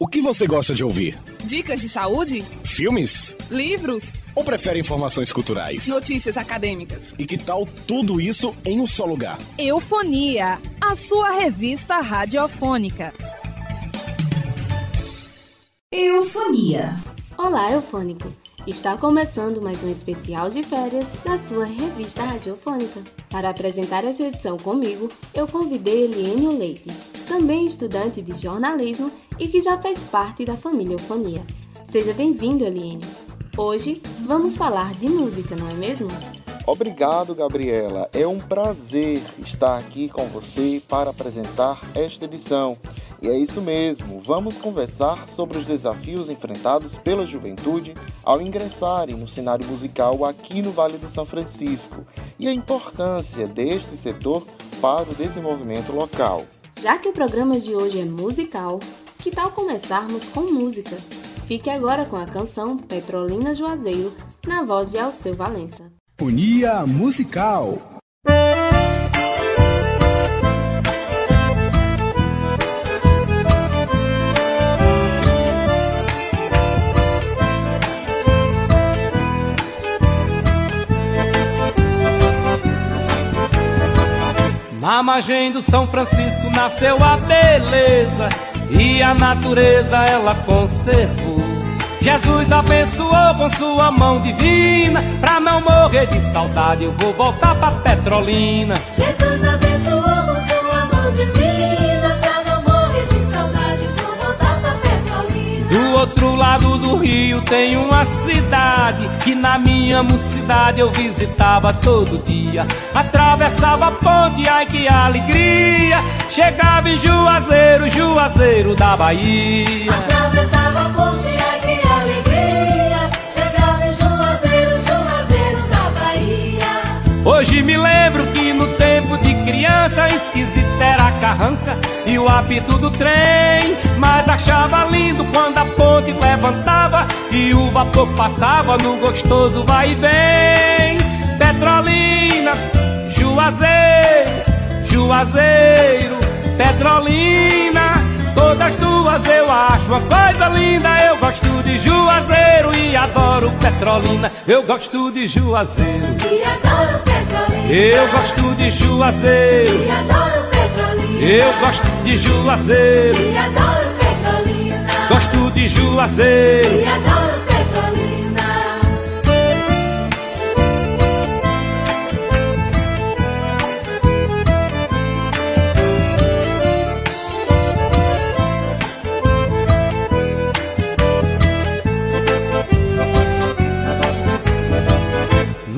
O que você gosta de ouvir? Dicas de saúde? Filmes? Livros? Ou prefere informações culturais? Notícias acadêmicas? E que tal tudo isso em um só lugar? Eufonia, a sua revista radiofônica. Eufonia. Olá, eufônico. Está começando mais um especial de férias da sua revista radiofônica. Para apresentar essa edição comigo, eu convidei Eliane Leite, também estudante de jornalismo e que já fez parte da família Eufonia. Seja bem-vindo, Eliane. Hoje vamos falar de música, não é mesmo? Obrigado, Gabriela. É um prazer estar aqui com você para apresentar esta edição. E é isso mesmo, vamos conversar sobre os desafios enfrentados pela juventude ao ingressarem no cenário musical aqui no Vale do São Francisco e a importância deste setor para o desenvolvimento local. Já que o programa de hoje é musical, que tal começarmos com música? Fique agora com a canção Petrolina Juazeiro, na voz de Alceu Valença. Unia Musical Na margem do São Francisco nasceu a beleza e a natureza ela conservou. Jesus abençoou com sua mão divina, pra não morrer de saudade eu vou voltar pra Petrolina. Jesus abençoou lado do rio tem uma cidade que na minha mocidade eu visitava todo dia. Atravessava a ponte, ai que alegria! Chegava em Juazeiro, Juazeiro da Bahia. Atravessava a ponte, ai que alegria! Chegava em Juazeiro, Juazeiro da Bahia. Hoje me lembro de criança esquisita era a carranca e o apito do trem. Mas achava lindo quando a ponte levantava e o vapor passava no gostoso vai e vem. Petrolina, Juazeiro, Juazeiro, Petrolina. Todas duas eu acho uma coisa linda. Eu gosto de Juazeiro e adoro Petrolina. Eu gosto de Juazeiro. E adoro Petrolina. Eu gosto de Juazeiro. E adoro Petrolina. Eu gosto de Juazeiro. E adoro Petrolina. Gosto de Juazeiro. E adoro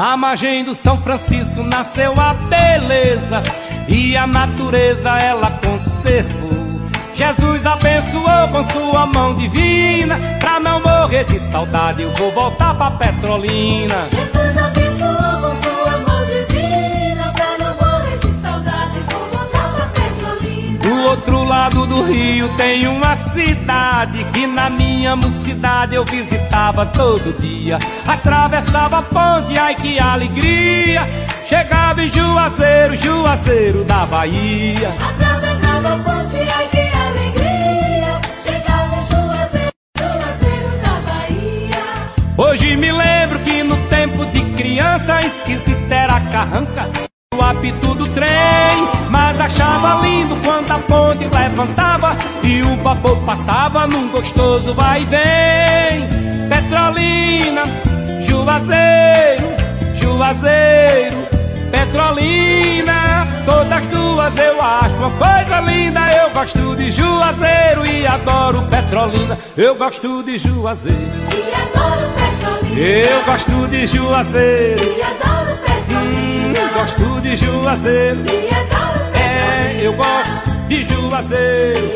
Na margem do São Francisco nasceu a beleza e a natureza ela conservou. Jesus abençoou com sua mão divina, pra não morrer de saudade eu vou voltar pra Petrolina. Jesus outro lado do rio tem uma cidade que na minha mocidade eu visitava todo dia. Atravessava a ponte, ai que alegria! Chegava em Juazeiro, Juazeiro da Bahia. Atravessava a ponte, ai que alegria! Chegava em Juazeiro, Juazeiro da Bahia. Hoje me lembro que no tempo de criança esquisita era a carranca, o apito do trem. Mas achava lindo levantava e o vapor passava num gostoso vai e vem. Petrolina, Juazeiro, Juazeiro, Petrolina. Todas duas eu acho uma coisa linda. Eu gosto de Juazeiro e adoro Petrolina. Eu gosto de Juazeiro. E adoro Petrolina. Eu gosto de Juazeiro. E adoro Hum, Petrolina. gosto de Juazeiro. E adoro de Juazeiro.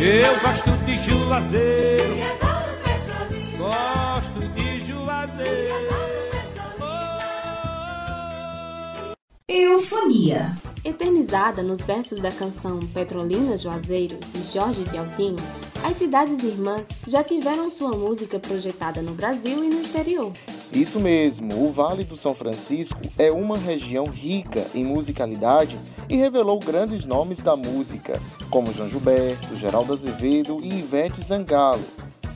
Eu gosto de Juazeiro. Eufonia. Eternizada nos versos da canção Petrolina Juazeiro, de Jorge de Altinho, as cidades irmãs já tiveram sua música projetada no Brasil e no exterior. Isso mesmo, o Vale do São Francisco é uma região rica em musicalidade e revelou grandes nomes da música, como João Gilberto, Geraldo Azevedo e Ivete Zangalo,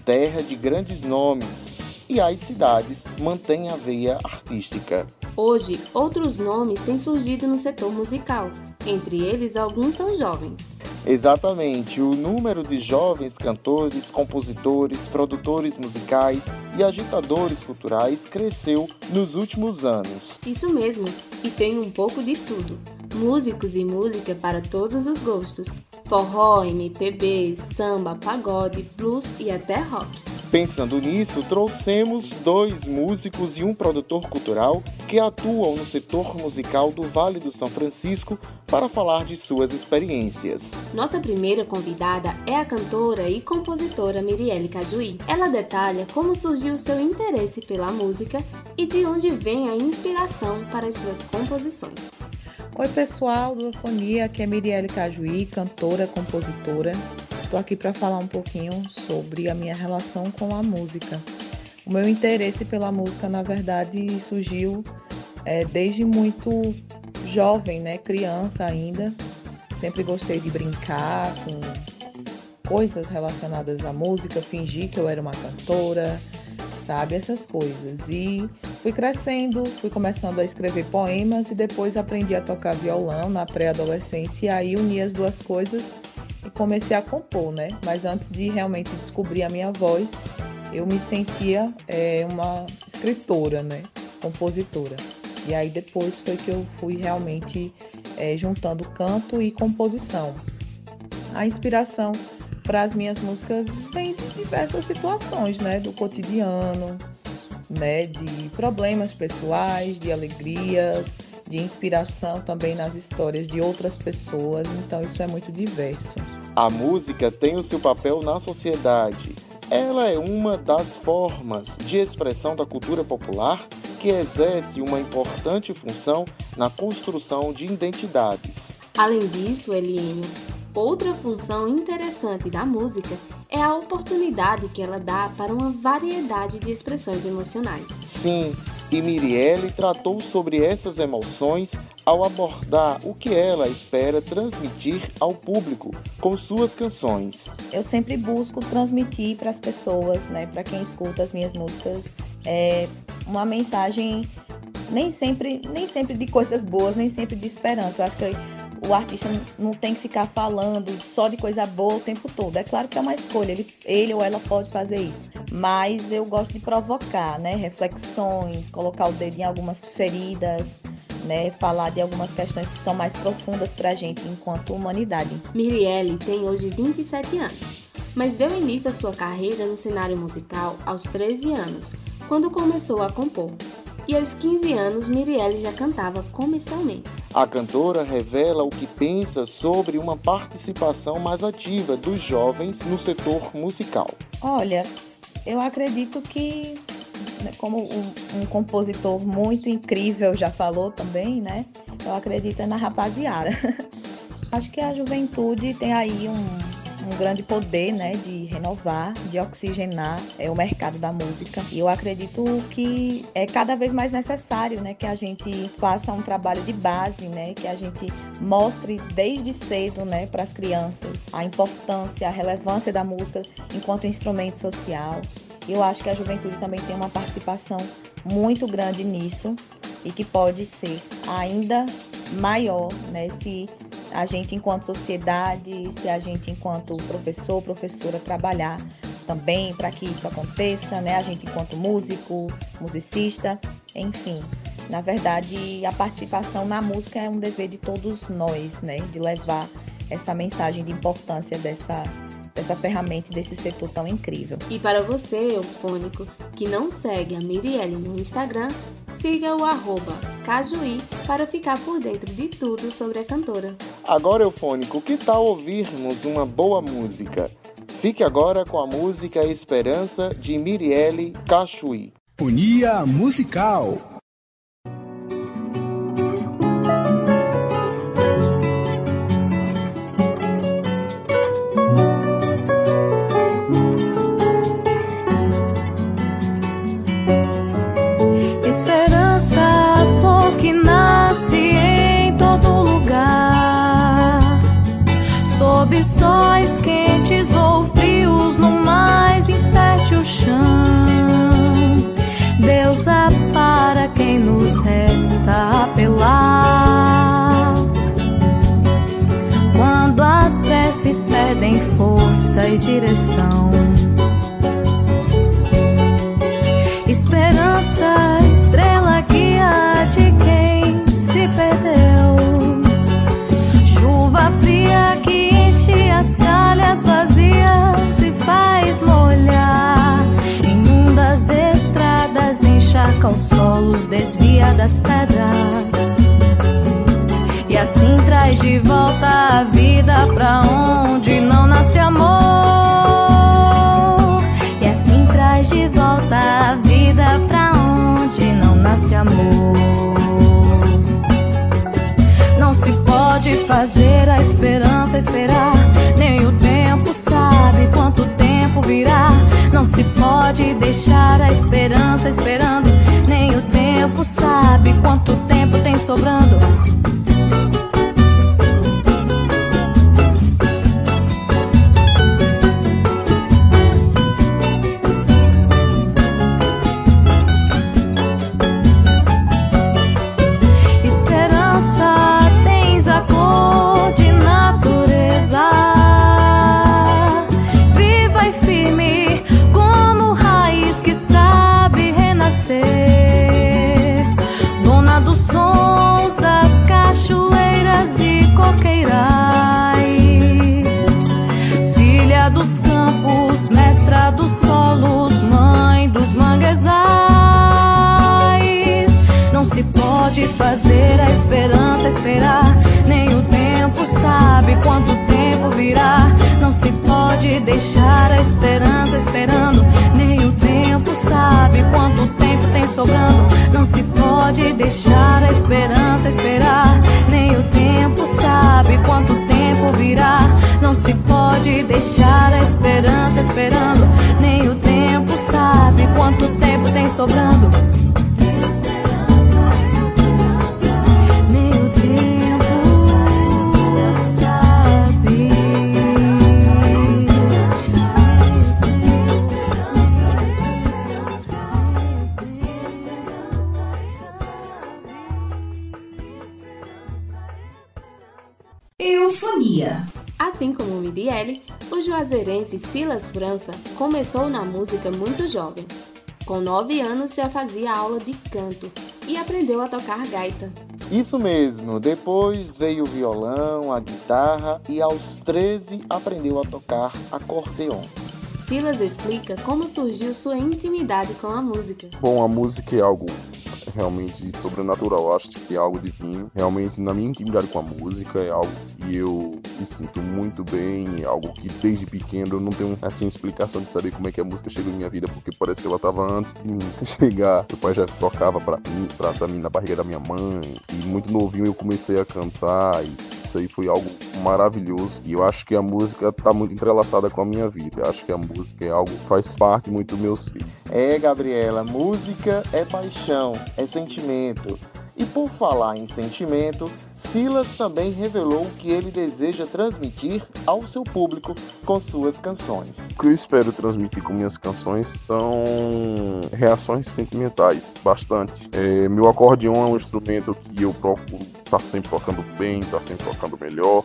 terra de grandes nomes, e as cidades mantêm a veia artística. Hoje, outros nomes têm surgido no setor musical. Entre eles, alguns são jovens. Exatamente, o número de jovens cantores, compositores, produtores musicais e agitadores culturais cresceu nos últimos anos. Isso mesmo, e tem um pouco de tudo. Músicos e música para todos os gostos. Forró, MPB, samba, pagode, blues e até rock. Pensando nisso, trouxemos dois músicos e um produtor cultural que atuam no setor musical do Vale do São Francisco para falar de suas experiências. Nossa primeira convidada é a cantora e compositora Mirielle Cajuí. Ela detalha como surgiu seu interesse pela música e de onde vem a inspiração para as suas composições. Oi pessoal do Eufonia, aqui é Mirielle Cajuí, cantora, compositora. Estou aqui para falar um pouquinho sobre a minha relação com a música. O meu interesse pela música, na verdade, surgiu é, desde muito jovem, né, criança ainda. Sempre gostei de brincar com coisas relacionadas à música, fingir que eu era uma cantora, sabe, essas coisas. E fui crescendo, fui começando a escrever poemas e depois aprendi a tocar violão na pré-adolescência e aí uni as duas coisas e comecei a compor, né? Mas antes de realmente descobrir a minha voz, eu me sentia é, uma escritora, né? Compositora. E aí depois foi que eu fui realmente é, juntando canto e composição. A inspiração para as minhas músicas vem de diversas situações, né? Do cotidiano, né? De problemas pessoais, de alegrias, de inspiração também nas histórias de outras pessoas, então isso é muito diverso. A música tem o seu papel na sociedade. Ela é uma das formas de expressão da cultura popular que exerce uma importante função na construção de identidades. Além disso, Eliene, outra função interessante da música é a oportunidade que ela dá para uma variedade de expressões emocionais. Sim, e Mirielle tratou sobre essas emoções ao abordar o que ela espera transmitir ao público com suas canções. Eu sempre busco transmitir para as pessoas, né, para quem escuta as minhas músicas, é, uma mensagem nem sempre, nem sempre de coisas boas, nem sempre de esperança. Eu acho que o artista não tem que ficar falando só de coisa boa o tempo todo. É claro que é uma escolha, ele, ele ou ela pode fazer isso. Mas eu gosto de provocar, né? Reflexões, colocar o dedo em algumas feridas, né? Falar de algumas questões que são mais profundas para a gente enquanto humanidade. Mirielle tem hoje 27 anos, mas deu início à sua carreira no cenário musical aos 13 anos, quando começou a compor e aos 15 anos Mirielle já cantava comercialmente. A cantora revela o que pensa sobre uma participação mais ativa dos jovens no setor musical. Olha, eu acredito que, né, como um, um compositor muito incrível já falou também, né? Eu acredito na rapaziada. Acho que a juventude tem aí um, um grande poder né, de renovar, de oxigenar é, o mercado da música. E eu acredito que é cada vez mais necessário né, que a gente faça um trabalho de base, né, que a gente mostre desde cedo né, para as crianças a importância, a relevância da música enquanto instrumento social. Eu acho que a juventude também tem uma participação muito grande nisso e que pode ser ainda maior né, se a gente enquanto sociedade, se a gente enquanto professor, professora trabalhar também para que isso aconteça, né? A gente enquanto músico, musicista, enfim. Na verdade, a participação na música é um dever de todos nós, né? De levar essa mensagem de importância dessa dessa ferramenta desse setor tão incrível. E para você, eufônico, que não segue a Mirielle no Instagram, siga o arroba Cajuí para ficar por dentro de tudo sobre a cantora. Agora, eufônico, que tal ouvirmos uma boa música? Fique agora com a música Esperança de Mirielle Cachuí. Unia Musical. Assim traz de volta a vida pra onde não nasce amor. E assim traz de volta a vida pra onde não nasce amor. Não se pode fazer a esperança esperar, nem o tempo sabe quanto tempo virá. Não se pode deixar a esperança esperando, nem o tempo sabe quanto tempo tem sobrando. Deixar a esperança esperando, nem o tempo sabe quanto tempo tem sobrando. Não se pode deixar a esperança esperar, nem o tempo sabe quanto tempo virá. Não se pode deixar a esperança esperando, nem o tempo sabe quanto tempo tem sobrando. Eufonia. Assim como o Midiele, o juazeirense Silas França começou na música muito jovem. Com 9 anos já fazia aula de canto e aprendeu a tocar gaita. Isso mesmo, depois veio o violão, a guitarra e aos 13 aprendeu a tocar acordeon. Silas explica como surgiu sua intimidade com a música. Bom, a música é algo realmente sobrenatural, acho que é algo divino. Realmente, na minha intimidade com a música, é algo que eu me sinto muito bem, é algo que desde pequeno eu não tenho assim explicação de saber como é que a música chegou em minha vida, porque parece que ela estava antes de mim chegar. Meu pai já tocava para mim, pra, pra mim na barriga da minha mãe, e muito novinho eu comecei a cantar e isso aí foi algo maravilhoso e eu acho que a música tá muito entrelaçada com a minha vida. Eu acho que a música é algo que faz parte muito do meu ser. É, Gabriela, música é paixão, é sentimento. E por falar em sentimento, Silas também revelou o que ele deseja transmitir ao seu público com suas canções. O que eu espero transmitir com minhas canções são reações sentimentais, bastante. É, meu acordeon é um instrumento que eu procuro estar tá sempre tocando bem, estar tá sempre tocando melhor.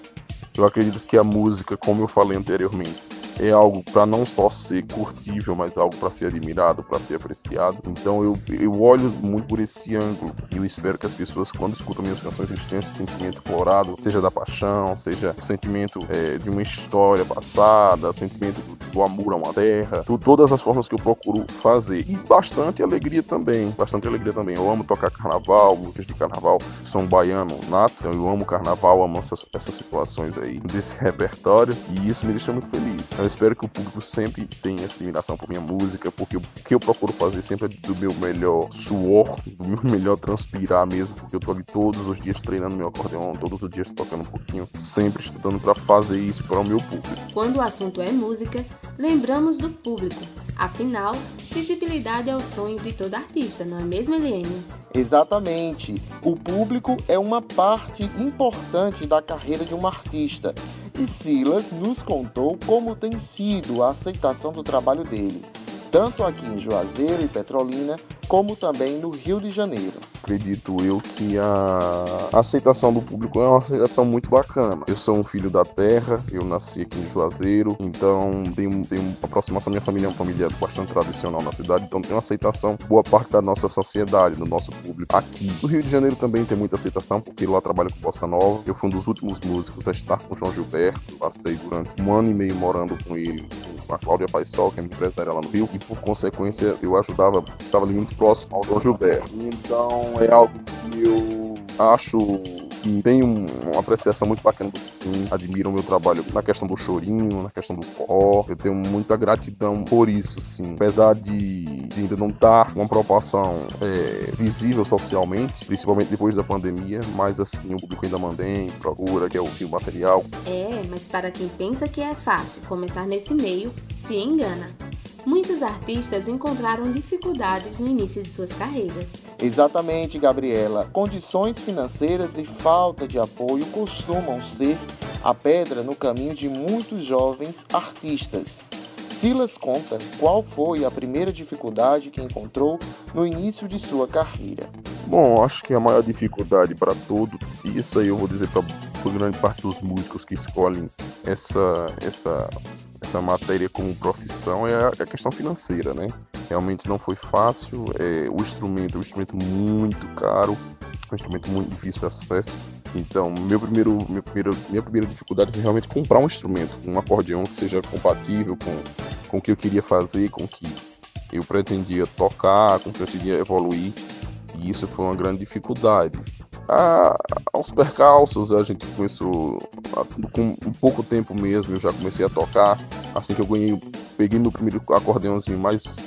Eu acredito que a música, como eu falei anteriormente, é algo para não só ser curtível, mas algo para ser admirado, para ser apreciado. Então eu, eu olho muito por esse ângulo e eu espero que as pessoas, quando escutam minhas canções, tenham esse sentimento florado, seja da paixão, seja o sentimento é, de uma história passada, sentimento do, do amor a uma terra, tu, todas as formas que eu procuro fazer. E bastante alegria também, bastante alegria também. Eu amo tocar carnaval, músicas de carnaval, um baiano nato, então eu amo carnaval, amo essas, essas situações aí desse repertório e isso me deixa muito feliz. Eu espero que o público sempre tenha essa admiração por minha música, porque o que eu procuro fazer sempre é do meu melhor suor, do meu melhor transpirar mesmo, porque eu tô ali todos os dias treinando meu acordeon, todos os dias tocando um pouquinho, sempre estudando para fazer isso para o meu público. Quando o assunto é música, lembramos do público. Afinal, visibilidade é o sonho de todo artista, não é mesmo, Eliane? Exatamente. O público é uma parte importante da carreira de um artista. E Silas nos contou como tem sido a aceitação do trabalho dele, tanto aqui em Juazeiro e Petrolina, como também no Rio de Janeiro. acredito eu que a aceitação do público é uma aceitação muito bacana. Eu sou um filho da terra, eu nasci aqui em Juazeiro, então tenho, uma aproximação. Minha família é uma família bastante tradicional na cidade, então tem uma aceitação boa parte da nossa sociedade, do nosso público aqui. No Rio de Janeiro também tem muita aceitação, porque lá trabalho com Bossa Nova. Eu fui um dos últimos músicos a estar com o João Gilberto, passei durante um ano e meio morando com ele, com a Cláudia Paisol, que é minha empresária lá no Rio, e por consequência eu ajudava, estava ali muito próximo ao João Gilberto. Então é algo que eu acho que tem uma apreciação muito bacana do sim, admiram o meu trabalho na questão do chorinho, na questão do forró. Eu tenho muita gratidão por isso, sim. Apesar de, de ainda não estar uma proporção é, visível socialmente, principalmente depois da pandemia, mas assim, o público ainda mantém, procura, quer ouvir o material. É, mas para quem pensa que é fácil começar nesse meio, se engana. Muitos artistas encontraram dificuldades no início de suas carreiras. Exatamente, Gabriela. Condições financeiras e falta de apoio costumam ser a pedra no caminho de muitos jovens artistas. Silas conta qual foi a primeira dificuldade que encontrou no início de sua carreira. Bom, acho que a maior dificuldade para todo, isso aí eu vou dizer para grande parte dos músicos que escolhem essa, essa essa matéria como profissão é a, é a questão financeira, né? Realmente não foi fácil. É, o instrumento é um instrumento muito caro, um instrumento muito difícil de acesso. Então, meu primeiro, meu primeiro, minha primeira dificuldade foi realmente comprar um instrumento, um acordeão que seja compatível com, com o que eu queria fazer, com o que eu pretendia tocar, com o que eu queria evoluir. E isso foi uma grande dificuldade a, aos percalços, a gente começou a, com um pouco tempo mesmo, eu já comecei a tocar. Assim que eu ganhei, peguei meu primeiro acordeãozinho mais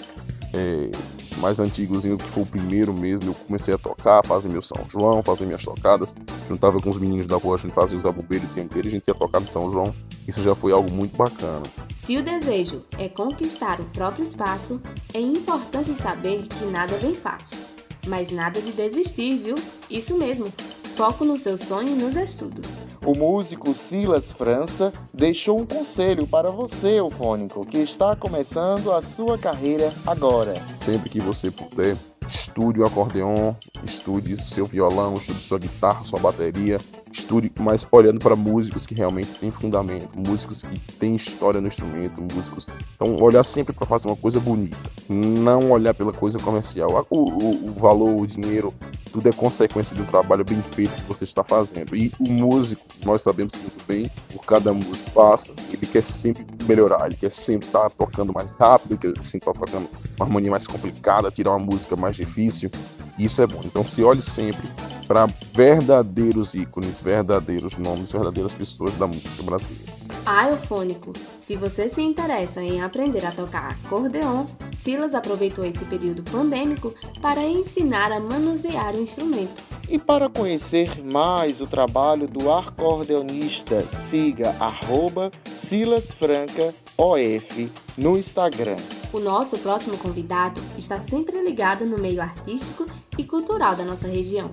é, mais antigozinho, que foi o primeiro mesmo, eu comecei a tocar, fazer meu São João, fazer minhas tocadas. Juntava com os meninos da rua, a gente fazia os abobeiros e inteiro, a gente ia tocar no São João. Isso já foi algo muito bacana. Se o desejo é conquistar o próprio espaço, é importante saber que nada vem fácil. Mas nada de desistir, viu? Isso mesmo. Foco no seu sonho e nos estudos. O músico Silas França deixou um conselho para você, eufônico, que está começando a sua carreira agora. Sempre que você puder, estude o acordeon, estude seu violão, estude sua guitarra, sua bateria, estude, mas olhando para músicos que realmente têm fundamento, músicos que têm história no instrumento, músicos. Então, olhar sempre para fazer uma coisa bonita, não olhar pela coisa comercial. O, o, o valor, o dinheiro, tudo é consequência de um trabalho bem feito que você está fazendo. E o músico, nós sabemos muito bem, por cada músico passa, ele quer sempre melhorar, ele quer sempre estar tocando mais rápido, ele quer sempre estar tocando uma harmonia mais complicada, tirar uma música mais difícil. Isso é bom. Então se olhe sempre para verdadeiros ícones, verdadeiros nomes, verdadeiras pessoas da música brasileira. Ah, Eufônico, se você se interessa em aprender a tocar acordeon, Silas aproveitou esse período pandêmico para ensinar a manusear o instrumento. E para conhecer mais o trabalho do acordeonista, siga arroba silasfrancaof no Instagram. O nosso próximo convidado está sempre ligado no meio artístico e cultural da nossa região.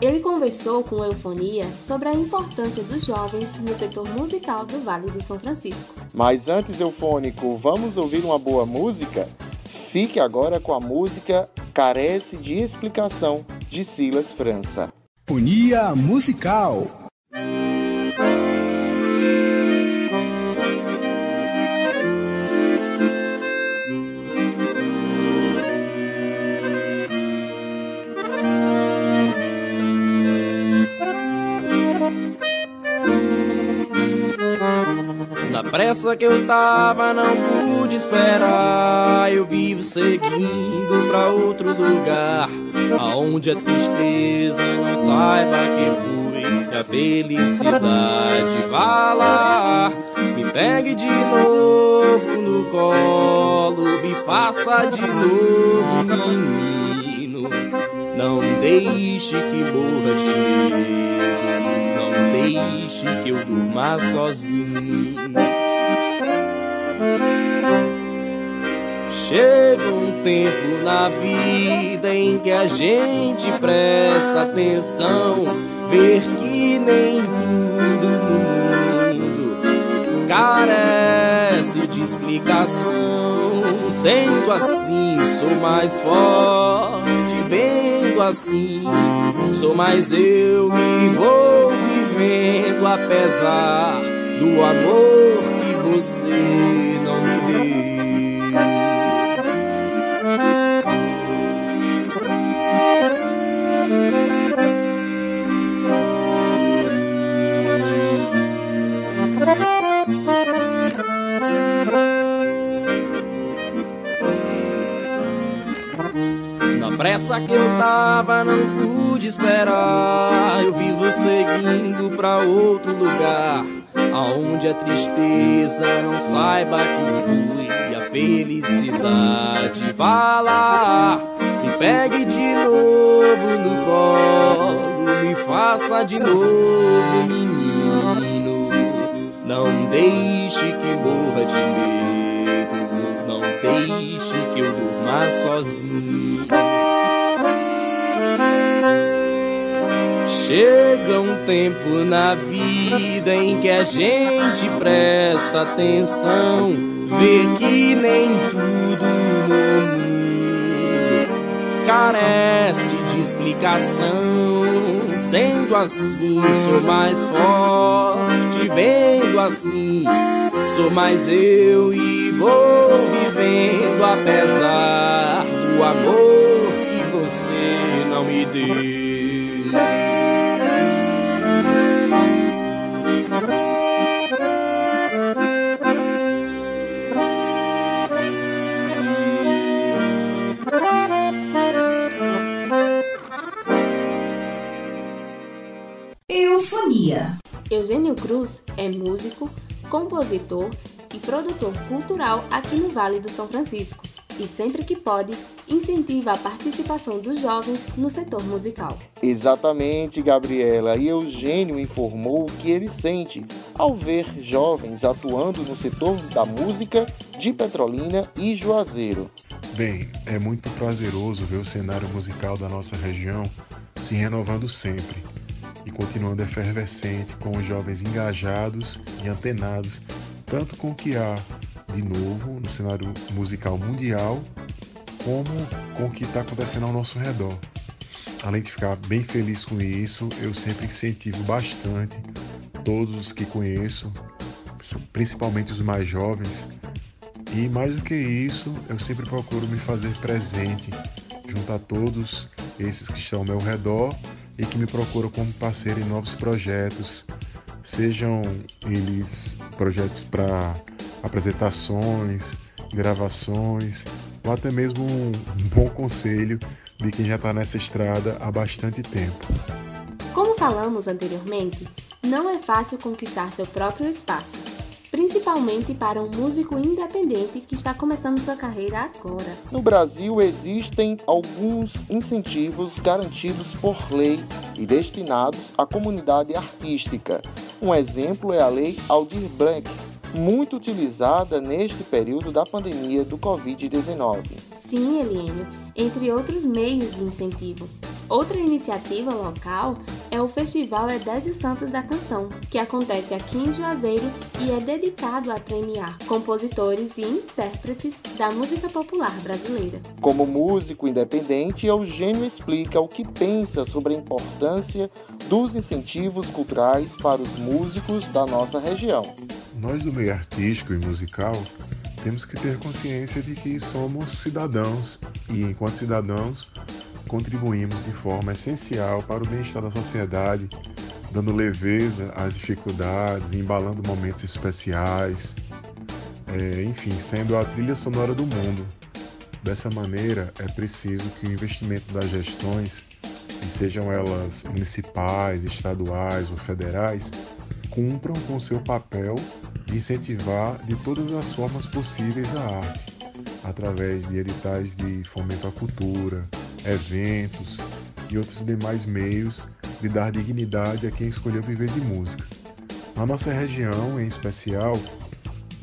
Ele conversou com Eufonia sobre a importância dos jovens no setor musical do Vale do São Francisco. Mas antes, Eufônico, vamos ouvir uma boa música? Fique agora com a música Carece de Explicação, de Silas França. Unia Musical Na pressa que eu tava, não pude esperar. Eu vivo seguindo pra outro lugar, aonde a tristeza não saiba que fui. A felicidade vá lá, me pegue de novo no colo, me faça de novo menino. Não deixe que morra de medo, deixe que eu durma sozinho. Chega um tempo na vida em que a gente presta atenção, ver que nem tudo no mundo carece de explicação. Sendo assim, sou mais forte, vendo assim, sou mais eu e vou vivendo apesar do amor que você não me deu. Na pressa que eu tava, não esperar. Eu vi você indo pra outro lugar. Aonde a tristeza não saiba que fui. E a felicidade vá lá. Me pegue de novo no colo. Me faça de novo, menino. Não deixe que morra de medo. Não deixe que eu durma sozinho. Chega um tempo na vida em que a gente presta atenção, vê que nem tudo no mundo carece de explicação. Sendo assim, sou mais forte, vendo assim, sou mais eu e vou vivendo apesar do amor não me deu. Eufonia. Eugênio Cruz é músico, compositor e produtor cultural aqui no Vale do São Francisco e sempre que pode incentiva a participação dos jovens no setor musical. Exatamente, Gabriela. E Eugênio informou o que ele sente ao ver jovens atuando no setor da música de Petrolina e Juazeiro. Bem, é muito prazeroso ver o cenário musical da nossa região se renovando sempre e continuando efervescente com os jovens engajados e antenados tanto com o que há de novo no cenário musical mundial, como com o que está acontecendo ao nosso redor. Além de ficar bem feliz com isso, eu sempre incentivo bastante todos os que conheço, principalmente os mais jovens. E mais do que isso, eu sempre procuro me fazer presente junto a todos esses que estão ao meu redor e que me procuram como parceiro em novos projetos, sejam eles projetos para apresentações, gravações, ou até mesmo um bom conselho de quem já está nessa estrada há bastante tempo. Como falamos anteriormente, não é fácil conquistar seu próprio espaço, principalmente para um músico independente que está começando sua carreira agora. No Brasil existem alguns incentivos garantidos por lei e destinados à comunidade artística. Um exemplo é a Lei Aldir Blanc, muito utilizada neste período da pandemia do Covid-19. Sim, Eliênio, entre outros meios de incentivo. Outra iniciativa local é o Festival Edésio Santos da Canção, que acontece aqui em Juazeiro e é dedicado a premiar compositores e intérpretes da música popular brasileira. Como músico independente, Eugênio explica o que pensa sobre a importância dos incentivos culturais para os músicos da nossa região. Nós do meio artístico e musical temos que ter consciência de que somos cidadãos e, enquanto cidadãos, contribuímos de forma essencial para o bem-estar da sociedade, dando leveza às dificuldades, embalando momentos especiais, é, enfim, sendo a trilha sonora do mundo. Dessa maneira, é preciso que o investimento das gestões, sejam elas municipais, estaduais ou federais, cumpram com seu papel incentivar de todas as formas possíveis a arte, através de editais de fomento à cultura, eventos e outros demais meios de dar dignidade a quem escolheu viver de música. Na nossa região, em especial,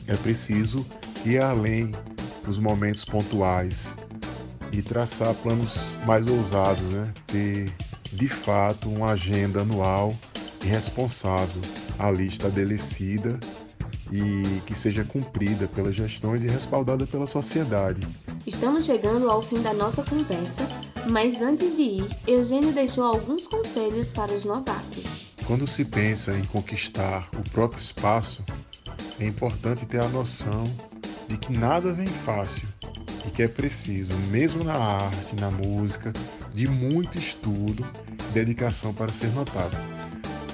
é preciso ir além dos momentos pontuais e traçar planos mais ousados, né? ter de fato uma agenda anual e responsável ali estabelecida e que seja cumprida pelas gestões e respaldada pela sociedade. Estamos chegando ao fim da nossa conversa, Mas antes de ir, Eugênio deixou alguns conselhos para os novatos. Quando se pensa em conquistar o próprio espaço, é importante ter a noção de que nada vem fácil e que é preciso, mesmo na arte, na música, de muito estudo e dedicação para ser notado.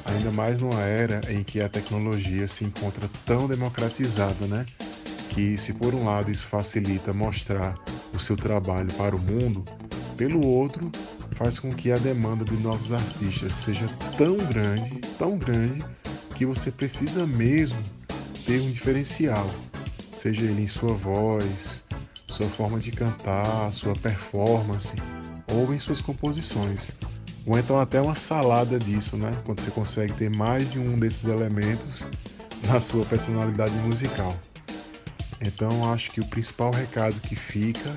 Ainda mais numa era em que a tecnologia se encontra tão democratizada, né? Que se por um lado isso facilita mostrar o seu trabalho para o mundo, pelo outro faz com que a demanda de novos artistas seja tão grande, tão grande, que você precisa mesmo ter um diferencial, seja ele em sua voz, sua forma de cantar, sua performance ou em suas composições. Ou então até uma salada disso, né? Quando você consegue ter mais de um desses elementos na sua personalidade musical. Então acho que o principal recado que fica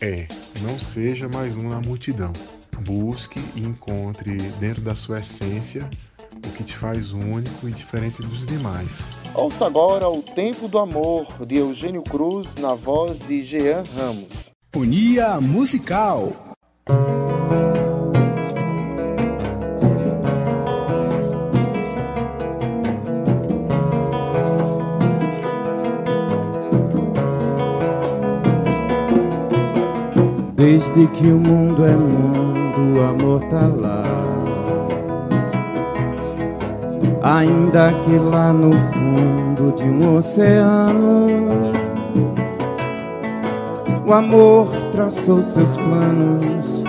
é: não seja mais um na multidão. Busque e encontre dentro da sua essência o que te faz único e diferente dos demais. Ouça agora O Tempo do Amor, de Eugênio Cruz, na voz de Jean Ramos. Unia Musical. Desde que o mundo é mundo, o amor tá lá. Ainda que lá no fundo de um oceano, o amor traçou seus planos,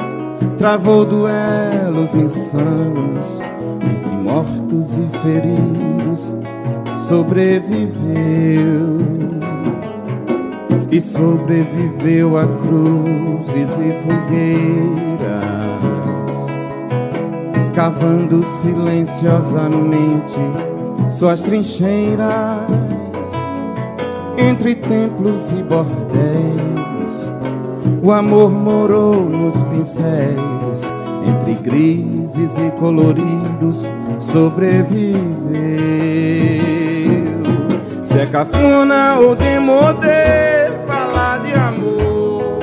travou duelos insanos, entre mortos e feridos, sobreviveu e sobreviveu a cruzes e fogueiras, cavando silenciosamente suas trincheiras entre templos e bordéis. O amor morou nos pincéis, entre grises e coloridos, sobreviveu. Se é cafuna ou demodê falar de amor.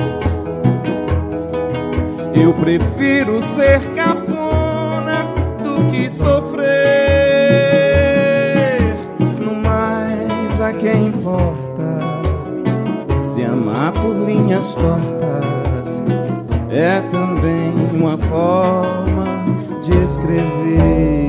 Eu prefiro ser cafona do que sofrer. No mais, a quem importa se amar por linhas tortas é também uma forma de escrever.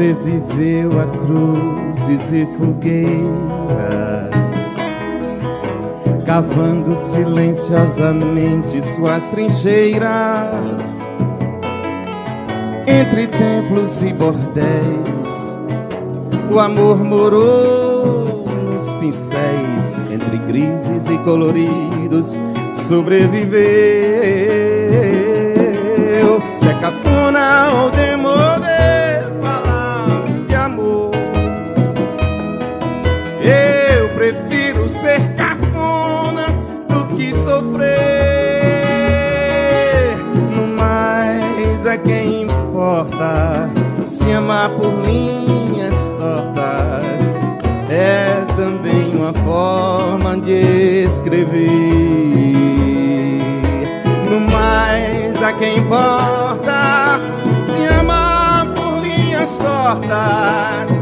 Sobreviveu a cruzes e fogueiras, cavando silenciosamente suas trincheiras entre templos e bordéis. O amor morou nos pincéis, entre grises e coloridos, sobreviveu. Se é cafona ou demodê se amar por linhas tortas é também uma forma de escrever. No mais, a quem importa se amar por linhas tortas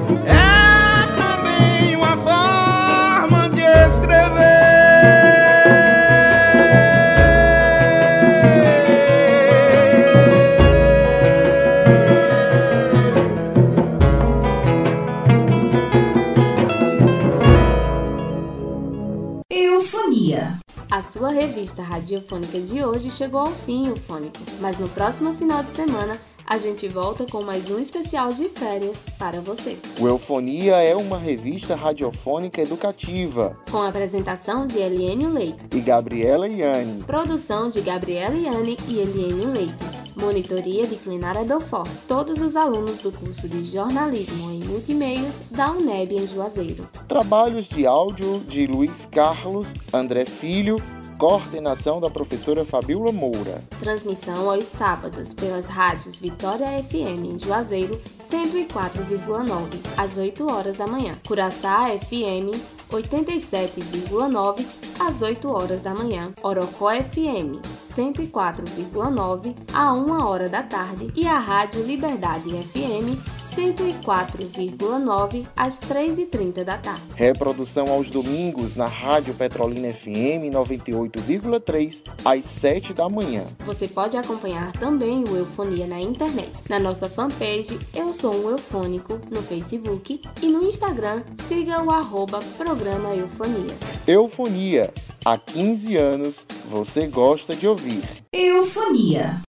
revista radiofônica de hoje chegou ao fim, Eufônico. Mas no próximo final de semana a gente volta com mais um especial de férias para você. O Eufonia é uma revista radiofônica educativa Com a apresentação de Eliane Leite, e Gabriela Iane. produção de Gabriela Iane e Eliane Leite, Monitoria de Clenara Belfort. Todos os alunos do curso de Jornalismo em Multimeios da UNEB em Juazeiro. Trabalhos de áudio de Luiz Carlos, André Filho, coordenação da professora Fabiola Moura. Transmissão aos sábados pelas rádios Vitória FM em Juazeiro 104,9 às 8 horas da manhã. Curaçá FM 87,9 às 8 horas da manhã. Orocó FM 104,9 a 1 hora da tarde e a Rádio Liberdade FM 104,9 às 3h30 da tarde. Reprodução aos domingos na Rádio Petrolina FM 98,3 às 7 da manhã. Você pode acompanhar também o Eufonia na internet. Na nossa fanpage Eu Sou um Eufônico no Facebook e no Instagram siga o arroba programa Eufonia. Eufonia. Há 15 anos você gosta de ouvir. Eufonia.